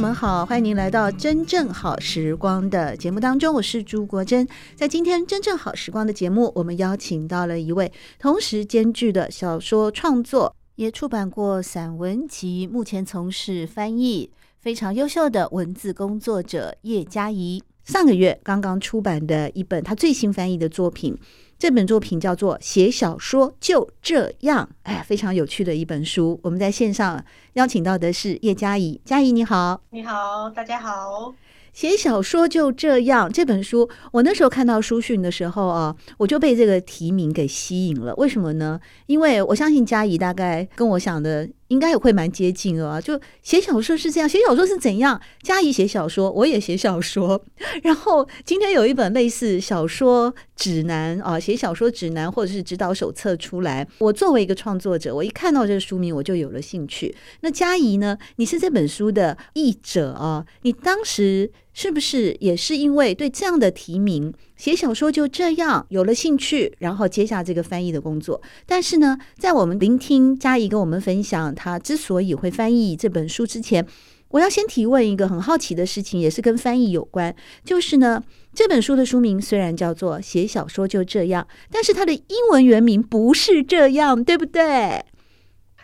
们好，欢迎您来到《真正好时光》的节目当中，我是朱国珍。在今天《真正好时光》的节目，我们邀请到了一位同时兼具的小说创作，也出版过散文集，目前从事翻译，非常优秀的文字工作者叶佳仪。上个月刚刚出版的一本他最新翻译的作品。这本作品叫做《写小说就这样》，哎，非常有趣的一本书。我们在线上邀请到的是叶嘉怡，嘉怡你好，你好，大家好。写小说就这样，这本书我那时候看到书讯的时候啊，我就被这个题名给吸引了。为什么呢？因为我相信嘉怡大概跟我想的。应该也会蛮接近的啊，就写小说是这样，写小说是怎样？佳怡写小说，我也写小说。然后今天有一本类似小说指南啊，写小说指南或者是指导手册出来。我作为一个创作者，我一看到这个书名，我就有了兴趣。那佳怡呢？你是这本书的译者啊？你当时是不是也是因为对这样的提名？写小说就这样有了兴趣，然后接下这个翻译的工作。但是呢，在我们聆听佳怡跟我们分享他之所以会翻译这本书之前，我要先提问一个很好奇的事情，也是跟翻译有关。就是呢，这本书的书名虽然叫做《写小说就这样》，但是它的英文原名不是这样，对不对？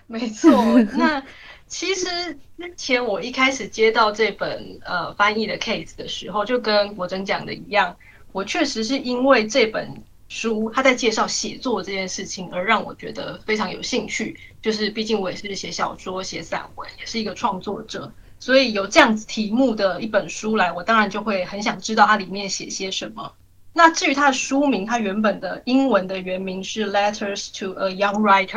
没错。那其实之前我一开始接到这本呃翻译的 case 的时候，就跟国珍讲的一样。我确实是因为这本书，他在介绍写作这件事情，而让我觉得非常有兴趣。就是毕竟我也是写小说、写散文，也是一个创作者，所以有这样子题目的一本书来，我当然就会很想知道它里面写些什么。那至于它的书名，它原本的英文的原名是《Letters to a Young Writer》，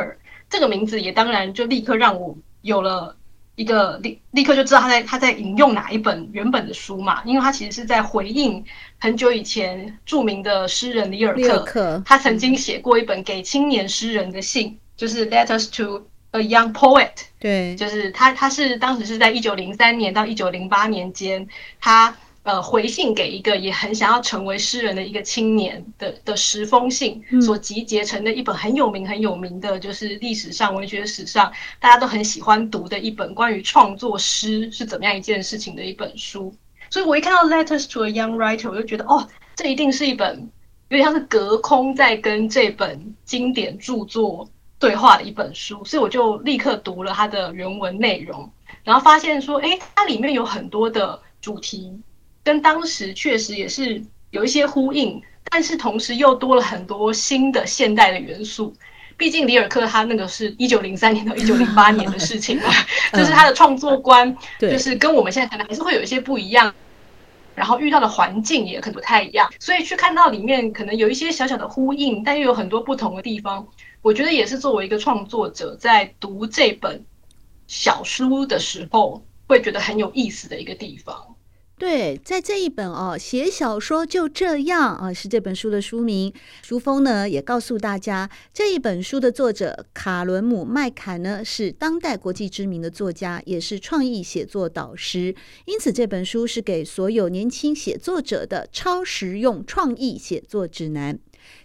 这个名字也当然就立刻让我有了。一个立立刻就知道他在他在引用哪一本原本的书嘛，因为他其实是在回应很久以前著名的诗人里尔克，克他曾经写过一本给青年诗人的信，就是 Letters to a Young Poet，对，就是他他是当时是在一九零三年到一九零八年间，他。呃，回信给一个也很想要成为诗人的一个青年的的十封信所集结成的一本很有名很有名的，就是历史上文学史上大家都很喜欢读的一本关于创作诗是怎么样一件事情的一本书。所以我一看到 Letters to a Young Writer，我就觉得哦，这一定是一本有点像是隔空在跟这本经典著作对话的一本书，所以我就立刻读了它的原文内容，然后发现说，哎，它里面有很多的主题。跟当时确实也是有一些呼应，但是同时又多了很多新的现代的元素。毕竟里尔克他那个是一九零三年到一九零八年的事情嘛，就是他的创作观，就是跟我们现在可能还是会有一些不一样。然后遇到的环境也可能不太一样，所以去看到里面可能有一些小小的呼应，但又有很多不同的地方。我觉得也是作为一个创作者在读这本小书的时候，会觉得很有意思的一个地方。对，在这一本哦，写小说就这样啊，是这本书的书名。书封呢也告诉大家，这一本书的作者卡伦姆麦坎呢是当代国际知名的作家，也是创意写作导师。因此，这本书是给所有年轻写作者的超实用创意写作指南。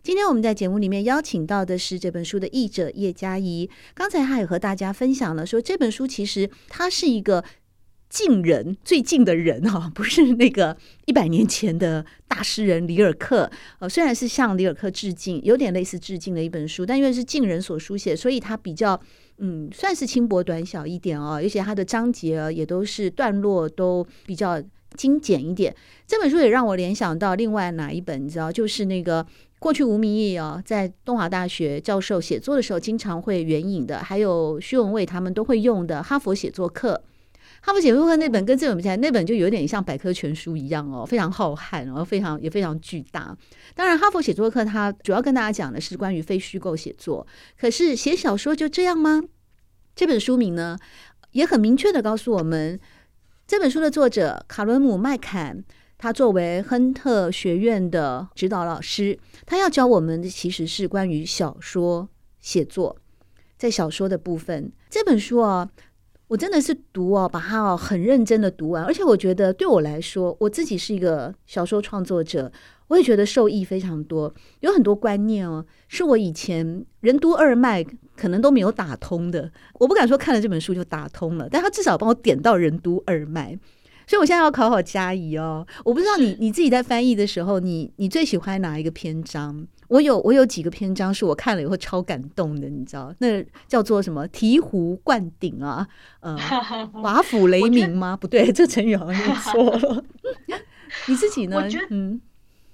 今天我们在节目里面邀请到的是这本书的译者叶嘉怡。刚才他也和大家分享了，说这本书其实它是一个。近人最近的人哈，不是那个 一百年前的大诗人里尔克。呃，虽然是向里尔克致敬，有点类似致敬的一本书，但因为是近人所书写，所以他比较嗯，算是轻薄短小一点哦。而且它的章节也都是段落都比较精简一点。这本书也让我联想到另外哪一本，你知道，就是那个过去吴明义哦，在东华大学教授写作的时候经常会援引的，还有徐文蔚他们都会用的《哈佛写作课》。哈佛写作课那本跟这本比起来，那本就有点像百科全书一样哦，非常浩瀚，然后非常也非常巨大。当然，哈佛写作课它主要跟大家讲的是关于非虚构写作。可是写小说就这样吗？这本书名呢，也很明确的告诉我们，这本书的作者卡伦姆麦坎，他作为亨特学院的指导老师，他要教我们的其实是关于小说写作。在小说的部分，这本书啊。我真的是读哦，把它哦很认真的读完，而且我觉得对我来说，我自己是一个小说创作者，我也觉得受益非常多，有很多观念哦，是我以前任督二脉可能都没有打通的。我不敢说看了这本书就打通了，但他至少帮我点到任督二脉。所以我现在要考好佳怡哦，我不知道你你自己在翻译的时候，你你最喜欢哪一个篇章？我有我有几个篇章是我看了以后超感动的，你知道那叫做什么？醍醐灌顶啊，呃，瓦釜雷鸣吗？不对，这成语好像用错了。你自己呢？我觉得，嗯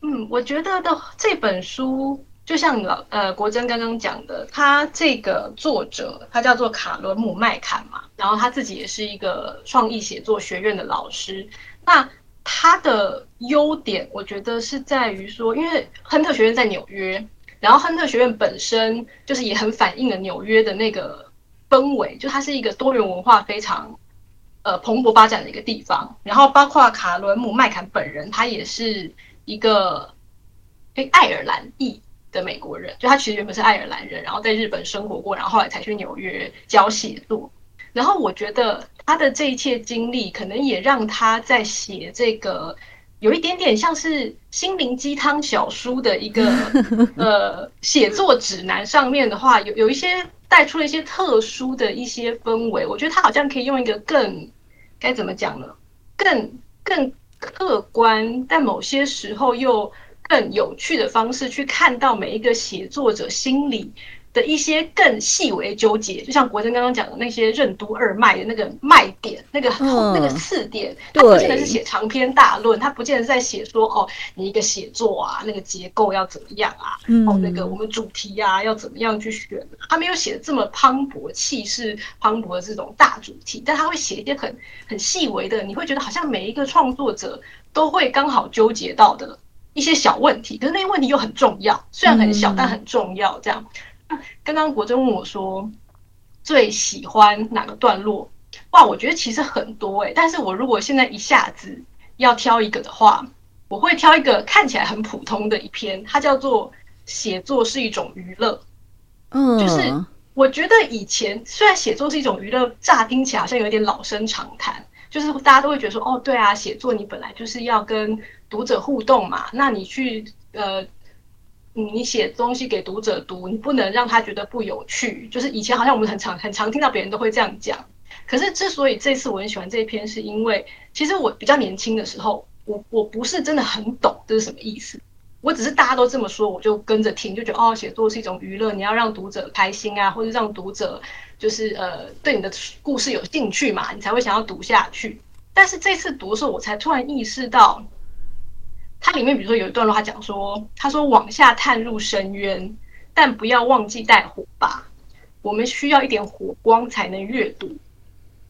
嗯，我觉得的这本书。就像老呃国珍刚刚讲的，他这个作者他叫做卡伦姆麦坎嘛，然后他自己也是一个创意写作学院的老师。那他的优点，我觉得是在于说，因为亨特学院在纽约，然后亨特学院本身就是也很反映了纽约的那个氛围，就它是一个多元文化非常呃蓬勃发展的一个地方。然后包括卡伦姆麦坎本人，他也是一个诶爱尔兰裔。的美国人，就他其实原本是爱尔兰人，然后在日本生活过，然后后来才去纽约教写作。然后我觉得他的这一切经历，可能也让他在写这个有一点点像是心灵鸡汤小书的一个 呃写作指南上面的话，有有一些带出了一些特殊的一些氛围。我觉得他好像可以用一个更该怎么讲呢？更更客观，但某些时候又。更有趣的方式去看到每一个写作者心里的一些更细微纠结，就像国珍刚刚讲的那些任督二脉的那个脉点，那个、嗯、那个次点，他不见得是写长篇大论，他不见得是在写说哦，你一个写作啊，那个结构要怎么样啊，嗯、哦，那个我们主题啊要怎么样去选，他没有写的这么磅礴、气势磅礴的这种大主题，但他会写一些很很细微的，你会觉得好像每一个创作者都会刚好纠结到的。一些小问题，可是那些问题又很重要，虽然很小，但很重要。这样，刚刚国珍问我说最喜欢哪个段落？哇，我觉得其实很多诶。但是我如果现在一下子要挑一个的话，我会挑一个看起来很普通的一篇，它叫做“写作是一种娱乐”。嗯，就是我觉得以前虽然写作是一种娱乐，乍听起来好像有点老生常谈，就是大家都会觉得说，哦，对啊，写作你本来就是要跟读者互动嘛，那你去呃，你写东西给读者读，你不能让他觉得不有趣。就是以前好像我们很常很常听到别人都会这样讲。可是之所以这次我很喜欢这一篇，是因为其实我比较年轻的时候，我我不是真的很懂这是什么意思。我只是大家都这么说，我就跟着听，就觉得哦，写作是一种娱乐，你要让读者开心啊，或者让读者就是呃对你的故事有兴趣嘛，你才会想要读下去。但是这次读的时候，我才突然意识到。它里面，比如说有一段落，他讲说：“他说往下探入深渊，但不要忘记带火把。我们需要一点火光才能阅读。”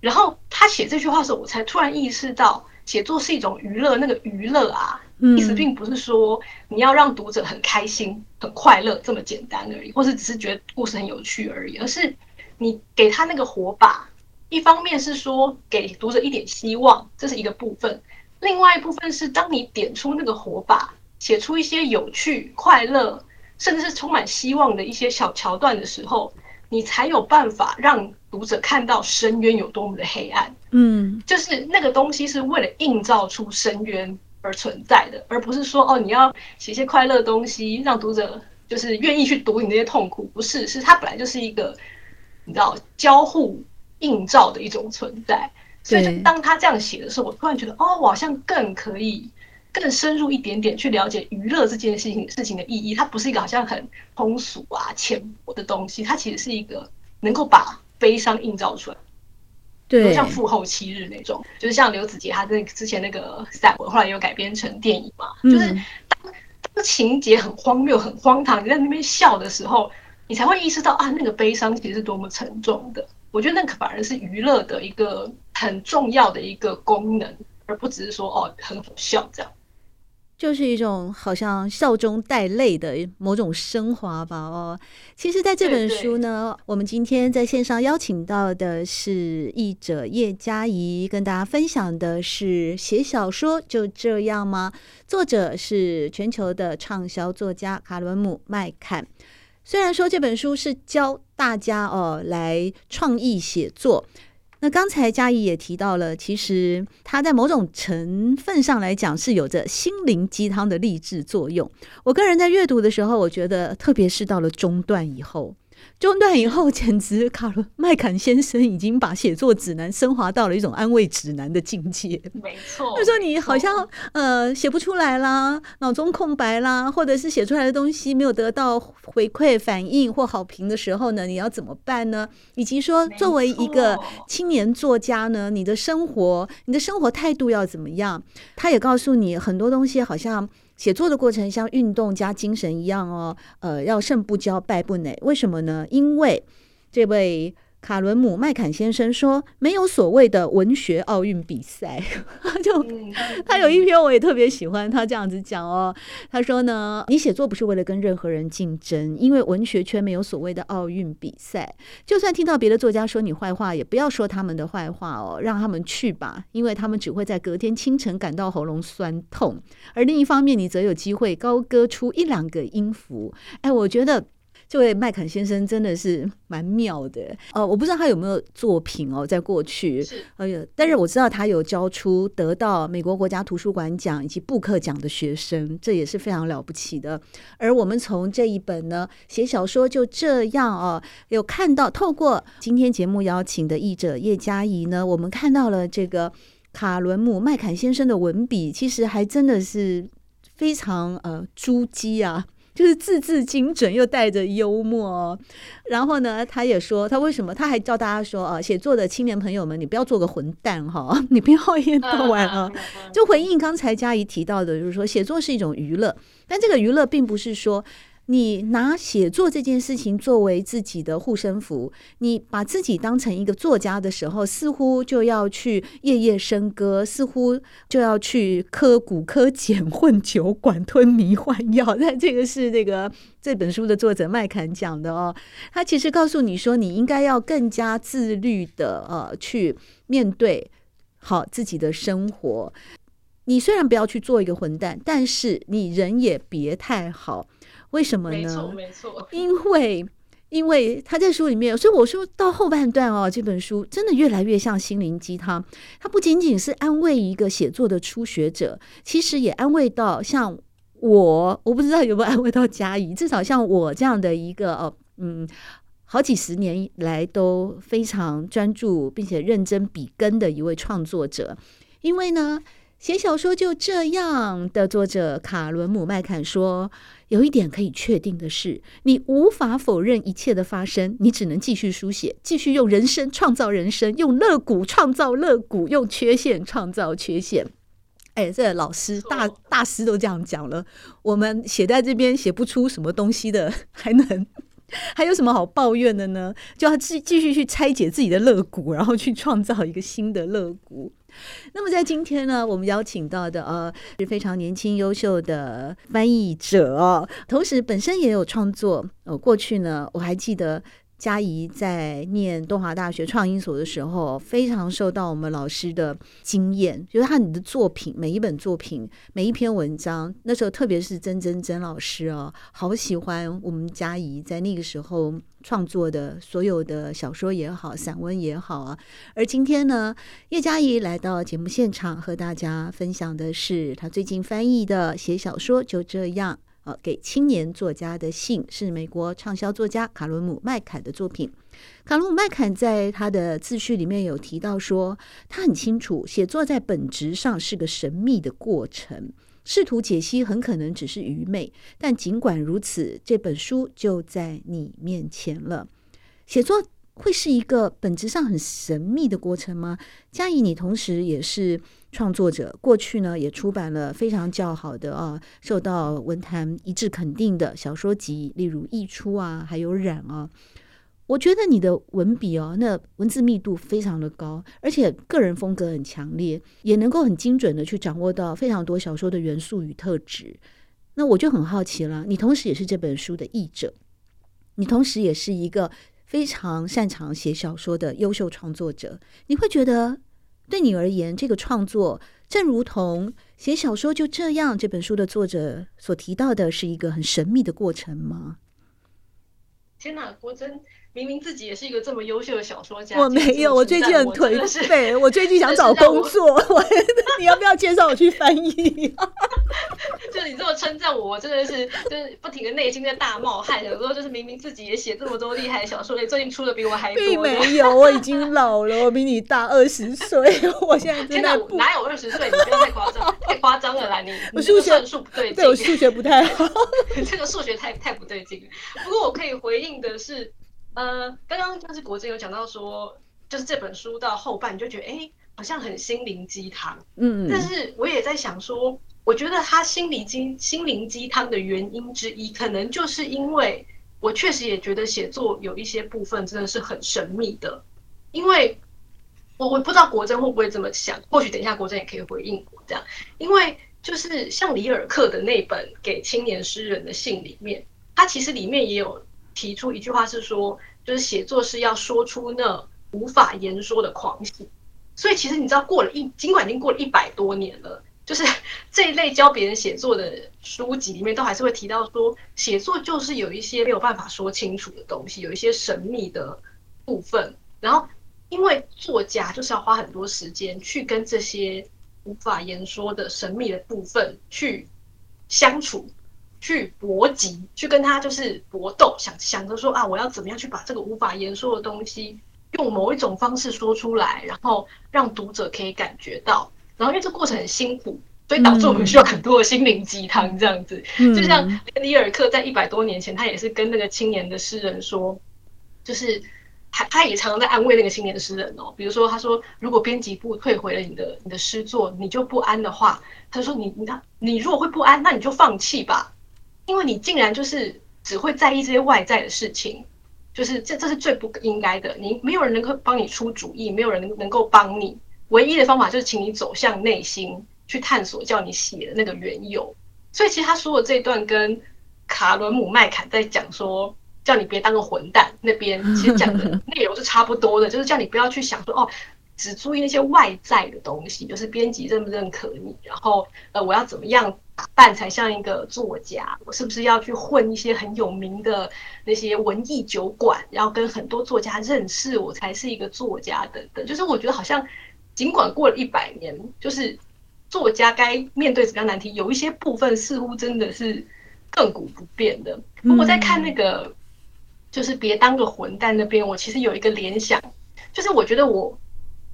然后他写这句话的时候，我才突然意识到，写作是一种娱乐。那个娱乐啊，意思并不是说你要让读者很开心、很快乐这么简单而已，或是只是觉得故事很有趣而已，而是你给他那个火把，一方面是说给读者一点希望，这是一个部分。另外一部分是，当你点出那个火把，写出一些有趣、快乐，甚至是充满希望的一些小桥段的时候，你才有办法让读者看到深渊有多么的黑暗。嗯，就是那个东西是为了映照出深渊而存在的，而不是说哦，你要写一些快乐的东西，让读者就是愿意去读你那些痛苦。不是，是它本来就是一个你知道交互映照的一种存在。所以，就当他这样写的时候，我突然觉得，哦，我好像更可以更深入一点点去了解娱乐这件事情事情的意义。它不是一个好像很通俗啊、浅薄的东西，它其实是一个能够把悲伤映照出来。对，像复后七日那种，就是像刘子杰他那之前那个散文，后来又改编成电影嘛。就是当当情节很荒谬、很荒唐，你在那边笑的时候，你才会意识到啊，那个悲伤其实是多么沉重的。我觉得那个反而是娱乐的一个。很重要的一个功能，而不只是说哦很好笑这样。就是一种好像笑中带泪的某种升华吧。哦，其实，在这本书呢，我们今天在线上邀请到的是译者叶嘉怡，跟大家分享的是写小说就这样吗？作者是全球的畅销作家卡伦姆麦坎。虽然说这本书是教大家哦来创意写作。那刚才佳怡也提到了，其实它在某种成分上来讲是有着心灵鸡汤的励志作用。我个人在阅读的时候，我觉得特别是到了中段以后。中断以后，简直卡罗麦坎先生已经把写作指南升华到了一种安慰指南的境界。没错，他说你好像呃写不出来啦，脑中空白啦，或者是写出来的东西没有得到回馈反应或好评的时候呢，你要怎么办呢？以及说作为一个青年作家呢，你的生活、你的生活态度要怎么样？他也告诉你很多东西，好像。写作的过程像运动加精神一样哦，呃，要胜不骄，败不馁。为什么呢？因为这位。卡伦姆麦坎先生说：“没有所谓的文学奥运比赛。”他就他有一篇我也特别喜欢，他这样子讲哦。他说呢：“你写作不是为了跟任何人竞争，因为文学圈没有所谓的奥运比赛。就算听到别的作家说你坏话，也不要说他们的坏话哦，让他们去吧，因为他们只会在隔天清晨感到喉咙酸痛。而另一方面，你则有机会高歌出一两个音符。哎，我觉得。”这位麦肯先生真的是蛮妙的，呃，我不知道他有没有作品哦，在过去，哎呀，但是我知道他有教出得到美国国家图书馆奖以及布克奖的学生，这也是非常了不起的。而我们从这一本呢，写小说就这样哦，有看到透过今天节目邀请的译者叶嘉怡呢，我们看到了这个卡伦姆麦肯先生的文笔，其实还真的是非常呃珠玑啊。就是字字精准又带着幽默哦，然后呢，他也说他为什么他还教大家说啊，写作的青年朋友们，你不要做个混蛋哈，你不要一天到晚啊，就回应刚才佳怡提到的，就是说写作是一种娱乐，但这个娱乐并不是说。你拿写作这件事情作为自己的护身符，你把自己当成一个作家的时候，似乎就要去夜夜笙歌，似乎就要去嗑古柯碱混酒馆吞迷幻药。但这个是这个这本书的作者麦坎讲的哦，他其实告诉你说，你应该要更加自律的呃去面对好自己的生活。你虽然不要去做一个混蛋，但是你人也别太好。为什么呢？没错，没错。因为，因为他在书里面，所以我说到后半段哦，这本书真的越来越像心灵鸡汤。它不仅仅是安慰一个写作的初学者，其实也安慰到像我，我不知道有没有安慰到嘉怡，至少像我这样的一个哦，嗯，好几十年来都非常专注并且认真笔耕的一位创作者。因为呢，写小说就这样的作者卡伦姆麦坎说。有一点可以确定的是，你无法否认一切的发生，你只能继续书写，继续用人生创造人生，用乐谷创造乐谷，用缺陷创造缺陷。哎，这老师大大师都这样讲了，我们写在这边写不出什么东西的，还能 还有什么好抱怨的呢？就要继继续去拆解自己的乐谷，然后去创造一个新的肋骨。那么在今天呢，我们邀请到的呃是非常年轻优秀的翻译者，同时本身也有创作。呃，过去呢，我还记得。佳怡在念东华大学创意所的时候，非常受到我们老师的经验，就是他你的作品，每一本作品，每一篇文章，那时候特别是曾曾曾老师哦，好喜欢我们佳怡在那个时候创作的所有的小说也好，散文也好啊。而今天呢，叶佳怡来到节目现场，和大家分享的是他最近翻译的写小说就这样。呃，给青年作家的信是美国畅销作家卡伦姆麦坎的作品。卡伦姆麦坎在他的自序里面有提到说，他很清楚写作在本质上是个神秘的过程，试图解析很可能只是愚昧。但尽管如此，这本书就在你面前了。写作会是一个本质上很神秘的过程吗？佳怡，你同时也是。创作者过去呢，也出版了非常较好的啊，受到文坛一致肯定的小说集，例如《溢出》啊，还有《染》啊。我觉得你的文笔哦，那文字密度非常的高，而且个人风格很强烈，也能够很精准的去掌握到非常多小说的元素与特质。那我就很好奇了，你同时也是这本书的译者，你同时也是一个非常擅长写小说的优秀创作者，你会觉得对你而言，这个创作正如同写小说就这样，这本书的作者所提到的是一个很神秘的过程吗？天哪，国珍。明明自己也是一个这么优秀的小说家，我没有，我最近很颓废，我最近想 找工作。我你要不要介绍我去翻译？就你这么称赞我，我真的是就是不停的内心在大冒汗。有时候就是明明自己也写这么多厉害的小说，最近出的比我还多。并没有，我已经老了，我比你大二十岁。我现在真的哪有二十岁？你不要太夸张，太夸张了啦！你我数学数不对劲，对我数学不太好，这个数学太太不对劲。不过我可以回应的是。呃，刚刚就是国珍有讲到说，就是这本书到后半你就觉得，哎、欸，好像很心灵鸡汤。嗯，但是我也在想说，我觉得他心灵鸡心灵鸡汤的原因之一，可能就是因为我确实也觉得写作有一些部分真的是很神秘的，因为我我不知道国珍会不会这么想，或许等一下国珍也可以回应我这样，因为就是像里尔克的那本给青年诗人的信里面，他其实里面也有。提出一句话是说，就是写作是要说出那无法言说的狂喜。所以其实你知道，过了一尽管已经过了一百多年了，就是这一类教别人写作的书籍里面，都还是会提到说，写作就是有一些没有办法说清楚的东西，有一些神秘的部分。然后，因为作家就是要花很多时间去跟这些无法言说的神秘的部分去相处。去搏击，去跟他就是搏斗，想想着说啊，我要怎么样去把这个无法言说的东西，用某一种方式说出来，然后让读者可以感觉到。然后因为这过程很辛苦，所以导致我们需要很多的心灵鸡汤这样子。嗯、就像里尔克在一百多年前，他也是跟那个青年的诗人说，就是他他也常常在安慰那个青年的诗人哦。比如说他说，如果编辑部退回了你的你的诗作，你就不安的话，他说你你他你如果会不安，那你就放弃吧。因为你竟然就是只会在意这些外在的事情，就是这这是最不应该的。你没有人能够帮你出主意，没有人能能够帮你。唯一的方法就是请你走向内心去探索，叫你写的那个缘由。所以其实他说的这段跟卡伦姆麦坎在讲说，叫你别当个混蛋那边，其实讲的内容是差不多的，就是叫你不要去想说哦。只注意那些外在的东西，就是编辑认不认可你，然后呃，我要怎么样打扮才像一个作家？我是不是要去混一些很有名的那些文艺酒馆，然后跟很多作家认识，我才是一个作家等等。就是我觉得好像，尽管过了一百年，就是作家该面对什么样难题，有一些部分似乎真的是亘古不变的。我在看那个，就是别当个混蛋那边，我其实有一个联想，就是我觉得我。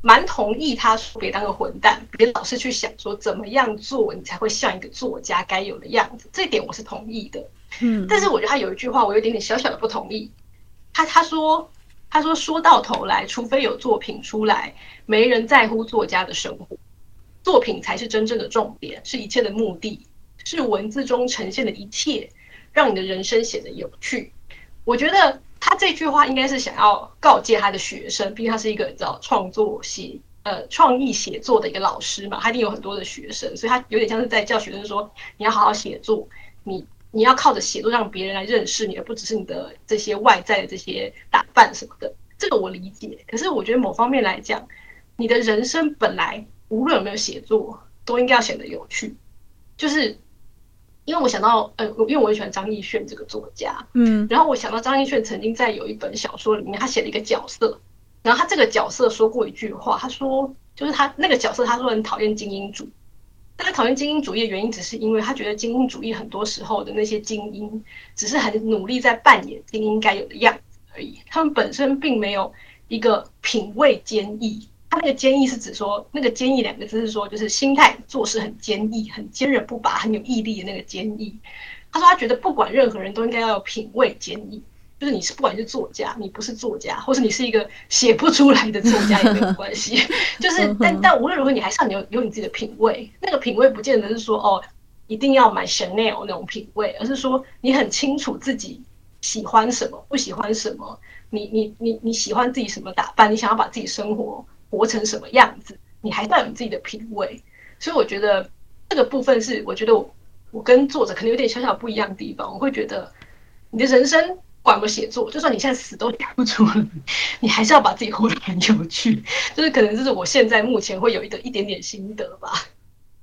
蛮同意他说别当个混蛋，别老是去想说怎么样做你才会像一个作家该有的样子，这点我是同意的。嗯，但是我觉得他有一句话我有点点小小的不同意。他他说他说说到头来，除非有作品出来，没人在乎作家的生活，作品才是真正的重点，是一切的目的，是文字中呈现的一切，让你的人生显得有趣。我觉得。他这句话应该是想要告诫他的学生，毕竟他是一个你知道创作写呃创意写作的一个老师嘛，他一定有很多的学生，所以他有点像是在教学生说，你要好好写作，你你要靠着写作让别人来认识你，而不只是你的这些外在的这些打扮什么的。这个我理解，可是我觉得某方面来讲，你的人生本来无论有没有写作，都应该要显得有趣，就是。因为我想到，呃，因为我很喜欢张艺炫这个作家，嗯，然后我想到张艺炫曾经在有一本小说里面，他写了一个角色，然后他这个角色说过一句话，他说，就是他那个角色，他说很讨厌精英主。义，但他讨厌精英主义的原因，只是因为他觉得精英主义很多时候的那些精英，只是很努力在扮演精英该有的样子而已，他们本身并没有一个品味坚毅。他那个坚毅是指说，那个坚毅两个字是说，就是心态做事很坚毅，很坚韧不拔，很有毅力的那个坚毅。他说他觉得不管任何人都应该要有品味坚毅，就是你是不管是作家，你不是作家，或是你是一个写不出来的作家也没有关系，就是但但无论如何，你还是要有有你自己的品味。那个品味不见得是说哦，一定要买 Chanel 那种品味，而是说你很清楚自己喜欢什么，不喜欢什么，你你你你喜欢自己什么打扮，你想要把自己生活活成什么样子，你还带有自己的品味。所以我觉得这个部分是，我觉得我我跟作者可能有点小小不一样的地方。我会觉得你的人生。管不写作，就算你现在死都写不出来，你还是要把自己活得很有趣。就是可能就是我现在目前会有一个一点点心得吧。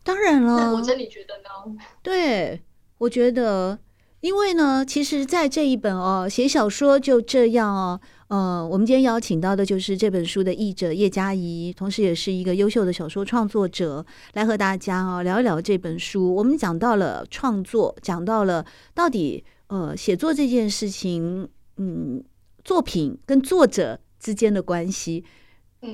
当然了，我真的觉得呢。对，我觉得，因为呢，其实，在这一本哦，写小说就这样哦。呃，我们今天邀请到的就是这本书的译者叶嘉仪，同时也是一个优秀的小说创作者，来和大家哦聊一聊这本书。我们讲到了创作，讲到了到底。呃，写作这件事情，嗯，作品跟作者之间的关系，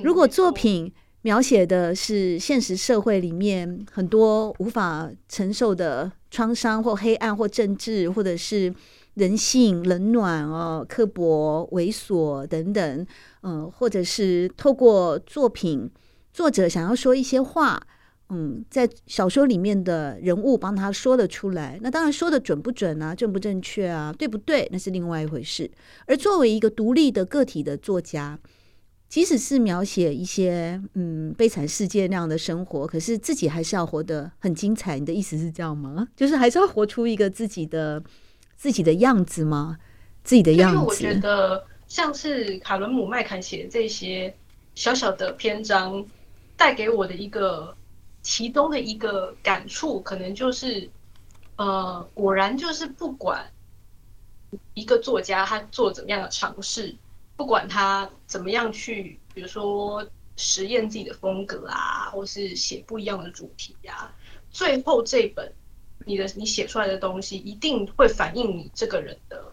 如果作品描写的是现实社会里面很多无法承受的创伤或黑暗或政治，或者是人性冷暖哦，刻薄猥琐等等，嗯、或者是透过作品作者想要说一些话。嗯，在小说里面的人物帮他说了出来，那当然说的准不准啊，正不正确啊，对不对？那是另外一回事。而作为一个独立的个体的作家，即使是描写一些嗯悲惨世界那样的生活，可是自己还是要活得很精彩。你的意思是这样吗？就是还是要活出一个自己的自己的样子吗？自己的样子。因为我觉得像是卡伦姆麦坎写的这些小小的篇章，带给我的一个。其中的一个感触，可能就是，呃，果然就是不管一个作家他做怎么样的尝试，不管他怎么样去，比如说实验自己的风格啊，或是写不一样的主题啊，最后这本你的你写出来的东西，一定会反映你这个人的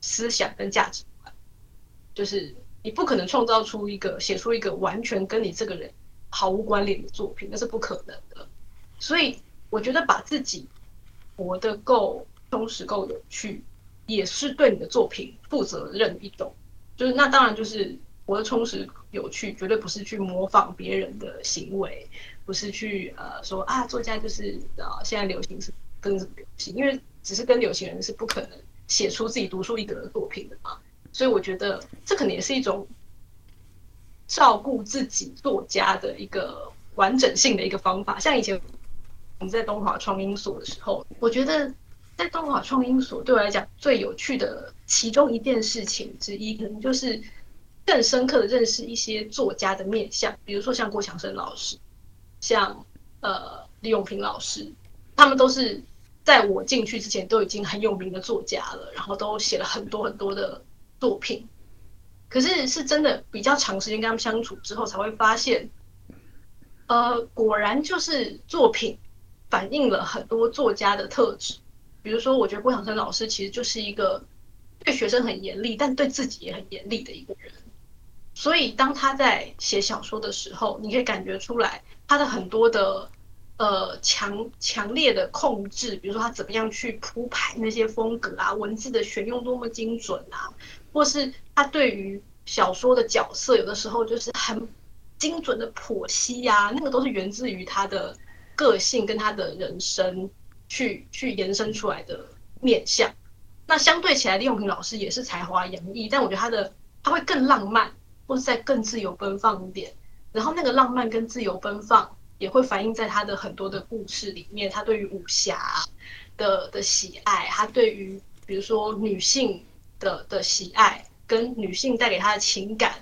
思想跟价值观，就是你不可能创造出一个写出一个完全跟你这个人。毫无关联的作品，那是不可能的。所以我觉得把自己活得够充实、够有趣，也是对你的作品负责任一种。就是那当然就是活得充实、有趣，绝对不是去模仿别人的行为，不是去呃说啊，作家就是啊现在流行是跟着流行，因为只是跟流行人是不可能写出自己独树一格的作品的嘛。所以我觉得这可能也是一种。照顾自己作家的一个完整性的一个方法，像以前我们在东华创英所的时候，我觉得在东华创英所对我来讲最有趣的其中一件事情之一，可能就是更深刻的认识一些作家的面相，比如说像郭强生老师，像呃李永平老师，他们都是在我进去之前都已经很有名的作家了，然后都写了很多很多的作品。可是是真的比较长时间跟他们相处之后，才会发现，呃，果然就是作品反映了很多作家的特质。比如说，我觉得郭晓生老师其实就是一个对学生很严厉，但对自己也很严厉的一个人。所以，当他在写小说的时候，你可以感觉出来他的很多的呃强强烈的控制，比如说他怎么样去铺排那些风格啊，文字的选用多么精准啊。或是他对于小说的角色，有的时候就是很精准的剖析呀，那个都是源自于他的个性跟他的人生去去延伸出来的面相。那相对起来，李永平老师也是才华洋溢，但我觉得他的他会更浪漫，或是再更自由奔放一点。然后那个浪漫跟自由奔放也会反映在他的很多的故事里面。他对于武侠的的喜爱，他对于比如说女性。的的喜爱跟女性带给他的情感，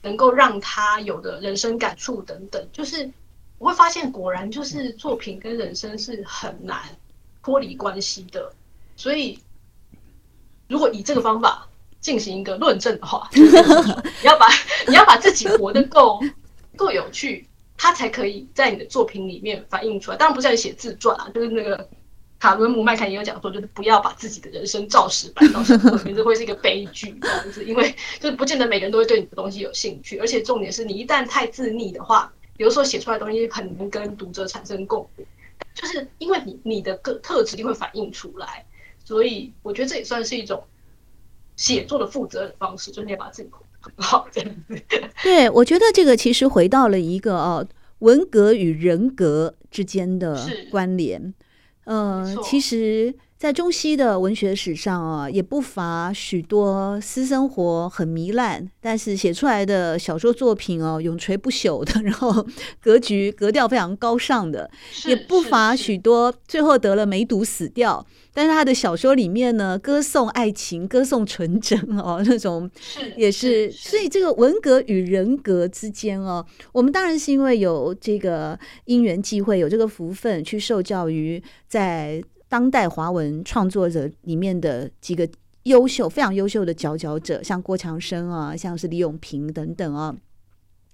能够让他有的人生感触等等，就是我会发现，果然就是作品跟人生是很难脱离关系的。所以，如果以这个方法进行一个论证的话，你要把 你要把自己活得够够有趣，他才可以在你的作品里面反映出来。当然不是在写自传啊，就是那个。卡伦姆麦坎也有讲说，就是不要把自己的人生照实搬到小说里面，这会是一个悲剧这样子，因为就是不见得每个人都会对你的东西有兴趣，而且重点是你一旦太自溺的话，比如说写出来的东西很能跟读者产生共鸣，就是因为你你的个特质一定会反映出来，所以我觉得这也算是一种写作的负责的方式，就是你要把自己很 好这样子。对，我觉得这个其实回到了一个哦，文革与人格之间的关联。呃，其实，在中西的文学史上啊，也不乏许多私生活很糜烂，但是写出来的小说作品哦，永垂不朽的，然后格局格调非常高尚的，也不乏许多最后得了梅毒死掉，但是他的小说里面呢，歌颂爱情，歌颂纯真哦，那种也是，所以这个文革与人格之间哦，我们当然是因为有这个因缘际会，有这个福分去受教于在。当代华文创作者里面的几个优秀、非常优秀的佼佼者，像郭强生啊，像是李永平等等啊。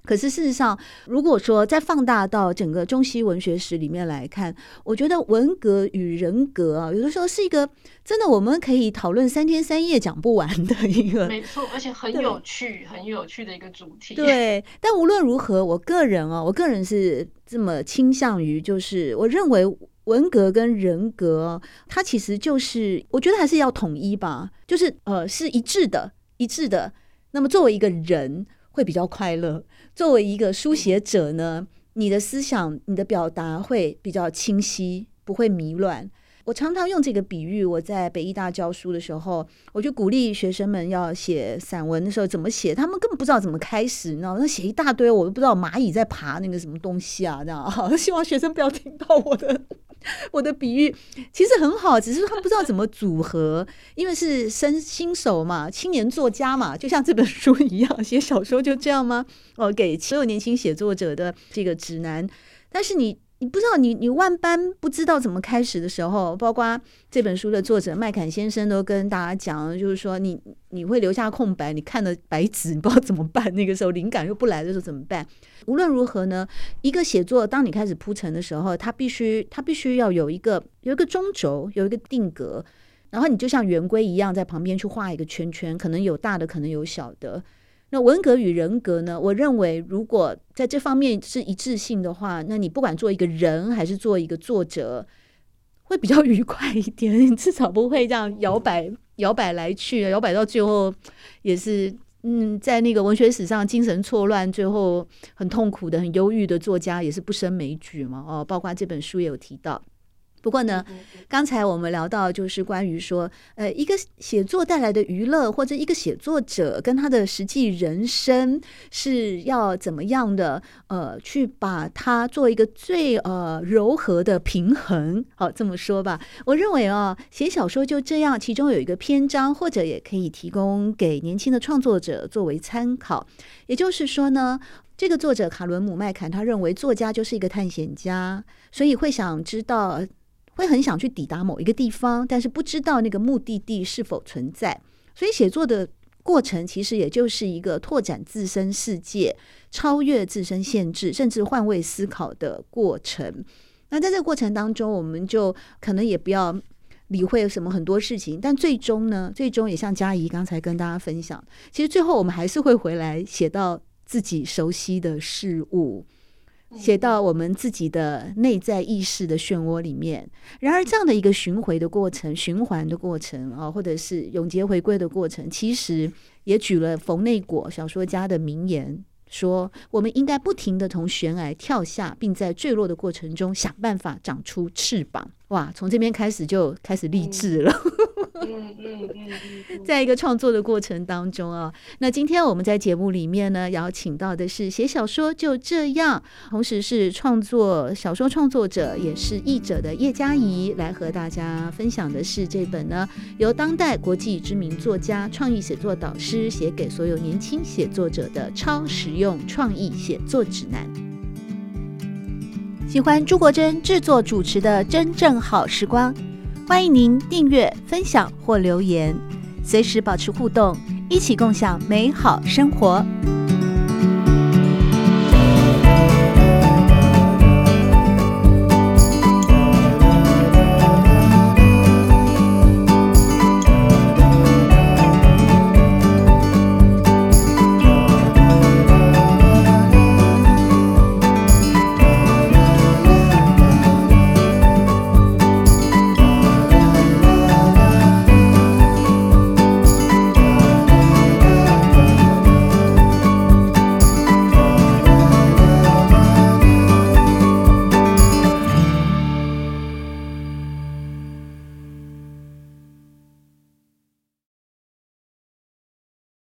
可是事实上，如果说再放大到整个中西文学史里面来看，我觉得文革与人格啊，有的时候是一个真的我们可以讨论三天三夜讲不完的一个，没错，而且很有趣、很有趣的一个主题。对，但无论如何，我个人啊，我个人是这么倾向于，就是我认为。文革跟人格，它其实就是，我觉得还是要统一吧，就是呃，是一致的，一致的。那么作为一个人会比较快乐，作为一个书写者呢，你的思想、你的表达会比较清晰，不会迷乱。我常常用这个比喻，我在北艺大教书的时候，我就鼓励学生们要写散文的时候怎么写，他们根本不知道怎么开始，你知道？那写一大堆，我都不知道蚂蚁在爬那个什么东西啊，这样。希望学生不要听到我的。我的比喻其实很好，只是他不知道怎么组合，因为是新新手嘛，青年作家嘛，就像这本书一样，写小说就这样吗？哦，给所有年轻写作者的这个指南，但是你。你不知道，你你万般不知道怎么开始的时候，包括这本书的作者麦坎先生都跟大家讲，就是说你你会留下空白，你看了白纸，你不知道怎么办。那个时候灵感又不来的时候怎么办？无论如何呢，一个写作，当你开始铺陈的时候，它必须它必须要有一个有一个中轴，有一个定格，然后你就像圆规一样在旁边去画一个圈圈，可能有大的，可能有小的。那文革与人格呢？我认为，如果在这方面是一致性的话，那你不管做一个人还是做一个作者，会比较 愉快一点。你至少不会这样摇摆、摇摆来去，摇摆到最后也是嗯，在那个文学史上精神错乱，最后很痛苦的、很忧郁的作家也是不胜枚举嘛。哦，包括这本书也有提到。不过呢，刚才我们聊到就是关于说，呃，一个写作带来的娱乐，或者一个写作者跟他的实际人生是要怎么样的，呃，去把它做一个最呃柔和的平衡。好，这么说吧，我认为啊，写小说就这样，其中有一个篇章，或者也可以提供给年轻的创作者作为参考。也就是说呢，这个作者卡伦姆麦坎他认为作家就是一个探险家，所以会想知道。会很想去抵达某一个地方，但是不知道那个目的地是否存在。所以写作的过程其实也就是一个拓展自身世界、超越自身限制，甚至换位思考的过程。那在这个过程当中，我们就可能也不要理会什么很多事情，但最终呢，最终也像佳怡刚才跟大家分享，其实最后我们还是会回来写到自己熟悉的事物。写到我们自己的内在意识的漩涡里面。然而，这样的一个巡回的过程、循环的过程啊，或者是永劫回归的过程，其实也举了冯内果小说家的名言，说我们应该不停地从悬崖跳下，并在坠落的过程中想办法长出翅膀。哇，从这边开始就开始励志了。嗯嗯，在一个创作的过程当中啊，那今天我们在节目里面呢，邀请到的是写小说就这样，同时是创作小说创作者，也是译者的叶嘉怡，来和大家分享的是这本呢，由当代国际知名作家、创意写作导师写给所有年轻写作者的超实用创意写作指南。喜欢朱国珍制作主持的《真正好时光》。欢迎您订阅、分享或留言，随时保持互动，一起共享美好生活。